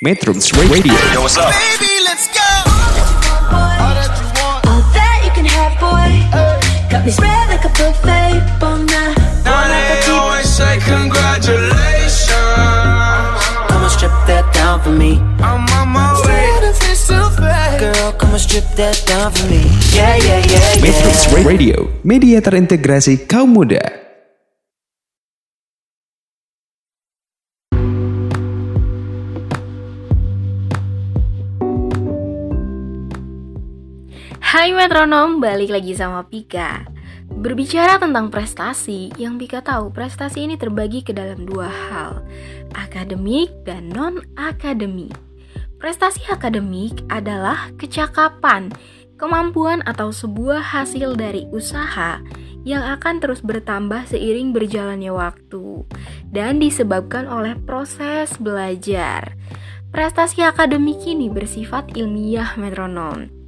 Metrums Radio Yo, what's up? Baby, let's go. All that you can have, boy. Got me spread like a buffet, bon. Now they always say congratulations. Come and strip that down for me. I'm on my way. Girl, come and strip that down for me. Yeah, yeah, yeah, Metrums yeah. Radio Media terintegrasi kaum muda Hai metronom, balik lagi sama Pika. Berbicara tentang prestasi, yang Pika tahu prestasi ini terbagi ke dalam dua hal, akademik dan non-akademik. Prestasi akademik adalah kecakapan, kemampuan atau sebuah hasil dari usaha yang akan terus bertambah seiring berjalannya waktu dan disebabkan oleh proses belajar. Prestasi akademik ini bersifat ilmiah metronom.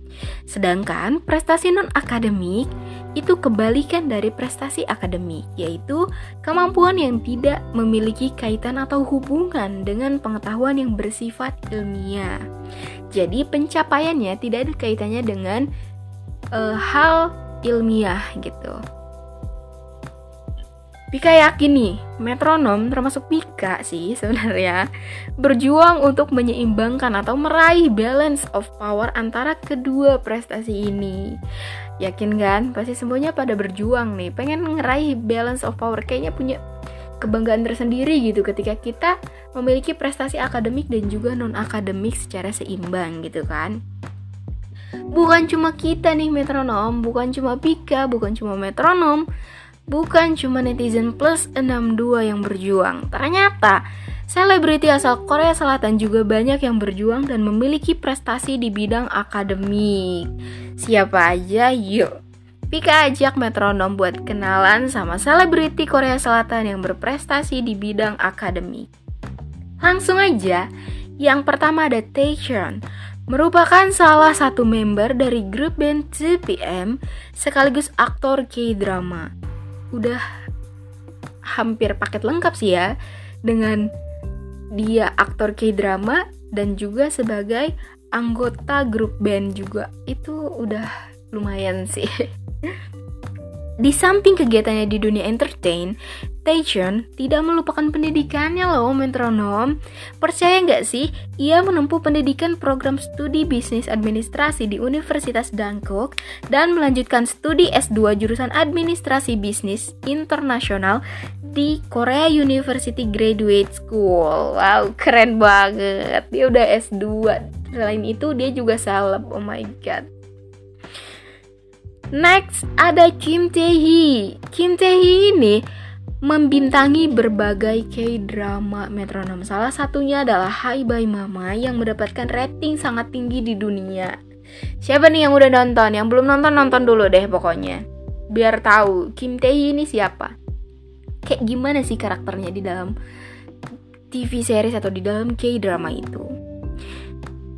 Sedangkan prestasi non-akademik itu kebalikan dari prestasi akademik, yaitu kemampuan yang tidak memiliki kaitan atau hubungan dengan pengetahuan yang bersifat ilmiah. Jadi pencapaiannya tidak ada kaitannya dengan eh, hal ilmiah gitu. Pika yakin nih, metronom termasuk Pika sih sebenarnya berjuang untuk menyeimbangkan atau meraih balance of power antara kedua prestasi ini. Yakin kan? Pasti semuanya pada berjuang nih, pengen ngeraih balance of power kayaknya punya kebanggaan tersendiri gitu ketika kita memiliki prestasi akademik dan juga non akademik secara seimbang gitu kan. Bukan cuma kita nih metronom, bukan cuma Pika, bukan cuma metronom, bukan cuma netizen plus 62 yang berjuang. Ternyata, selebriti asal Korea Selatan juga banyak yang berjuang dan memiliki prestasi di bidang akademik. Siapa aja? Yuk. Pika ajak metronom buat kenalan sama selebriti Korea Selatan yang berprestasi di bidang akademik. Langsung aja, yang pertama ada Taecyeon, merupakan salah satu member dari grup band 2PM sekaligus aktor K-drama udah hampir paket lengkap sih ya dengan dia aktor K-drama dan juga sebagai anggota grup band juga itu udah lumayan sih. Di samping kegiatannya di dunia entertain, Taecyeon tidak melupakan pendidikannya loh metronom. Percaya nggak sih, ia menempuh pendidikan program studi bisnis administrasi di Universitas Bangkok dan melanjutkan studi S2 jurusan administrasi bisnis internasional di Korea University Graduate School. Wow, keren banget. Dia udah S2. Selain itu, dia juga seleb. Oh my god. Next ada Kim Tae-hee. Kim Tae-hee ini membintangi berbagai K-drama metronom. Salah satunya adalah Hai Bye Mama yang mendapatkan rating sangat tinggi di dunia. Siapa nih yang udah nonton? Yang belum nonton nonton dulu deh pokoknya. Biar tahu Kim Tae-hee ini siapa. Kayak gimana sih karakternya di dalam TV series atau di dalam K-drama itu.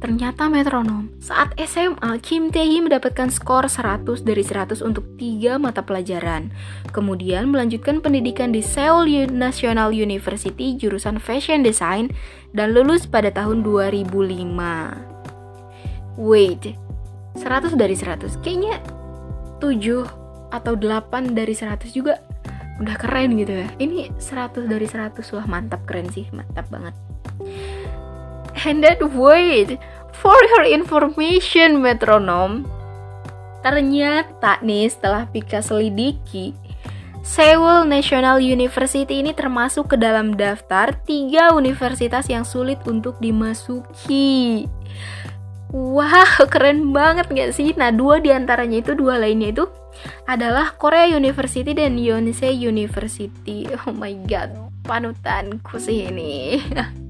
Ternyata metronom. Saat SMA, Kim Tae-hee mendapatkan skor 100 dari 100 untuk 3 mata pelajaran. Kemudian melanjutkan pendidikan di Seoul National University jurusan Fashion Design dan lulus pada tahun 2005. Wait, 100 dari 100. Kayaknya 7 atau 8 dari 100 juga udah keren gitu ya. Ini 100 dari 100 wah mantap keren sih, mantap banget. And wait, for your information metronom, ternyata nih setelah Pika selidiki, Seoul National University ini termasuk ke dalam daftar tiga universitas yang sulit untuk dimasuki. Wow, keren banget gak sih? Nah, dua di antaranya itu, dua lainnya itu adalah Korea University dan Yonsei University. Oh my god, panutanku sih ini.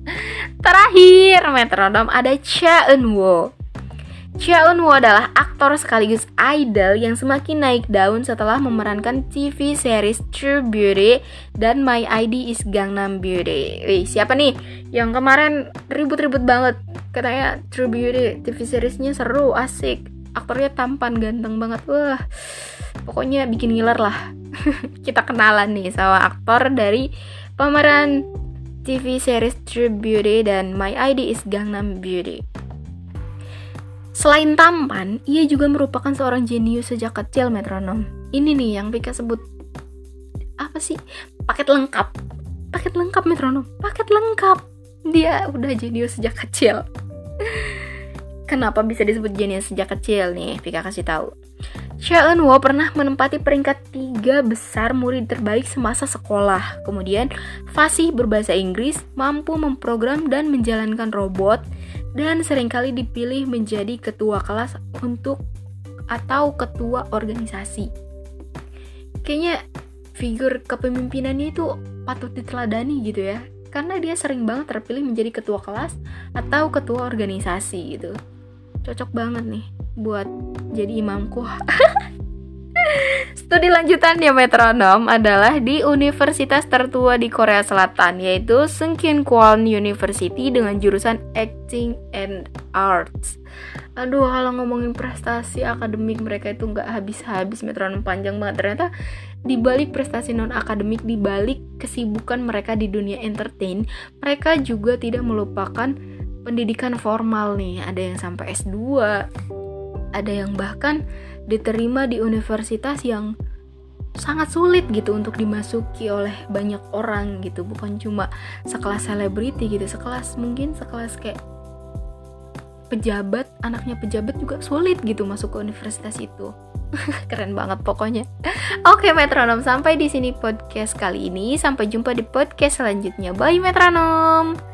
Terakhir, metronom ada Cha Eun-woo. Cha Eun-woo adalah aktor sekaligus idol yang semakin naik daun setelah memerankan TV series True Beauty dan My ID is Gangnam Beauty. Wih, siapa nih yang kemarin ribut-ribut banget? Katanya True Beauty TV seriesnya seru, asik. Aktornya tampan, ganteng banget. Wah, pokoknya bikin ngiler lah. Kita kenalan nih sama aktor dari pemeran TV series True Beauty dan My ID is Gangnam Beauty. Selain tampan, ia juga merupakan seorang jenius sejak kecil metronom. Ini nih yang Pika sebut apa sih? Paket lengkap. Paket lengkap metronom. Paket lengkap. Dia udah jenius sejak kecil. Kenapa bisa disebut jenius sejak kecil nih? Pika kasih tahu. Cha Eun Wo pernah menempati peringkat tiga besar murid terbaik semasa sekolah. Kemudian, fasih berbahasa Inggris, mampu memprogram dan menjalankan robot, dan sering kali dipilih menjadi ketua kelas untuk atau ketua organisasi. Kayaknya figur kepemimpinannya itu patut diteladani gitu ya. Karena dia sering banget terpilih menjadi ketua kelas atau ketua organisasi gitu. Cocok banget nih buat jadi imamku. Studi lanjutannya metronom adalah di universitas tertua di Korea Selatan yaitu Kwon University dengan jurusan Acting and Arts. Aduh, kalau ngomongin prestasi akademik mereka itu nggak habis-habis metronom panjang banget. Ternyata di balik prestasi non akademik, di balik kesibukan mereka di dunia entertain, mereka juga tidak melupakan pendidikan formal nih. Ada yang sampai S2, ada yang bahkan diterima di universitas yang sangat sulit gitu untuk dimasuki oleh banyak orang gitu. Bukan cuma sekelas selebriti gitu sekelas mungkin sekelas kayak pejabat anaknya pejabat juga sulit gitu masuk ke universitas itu. Keren banget pokoknya. Oke metronom sampai di sini podcast kali ini. Sampai jumpa di podcast selanjutnya. Bye metronom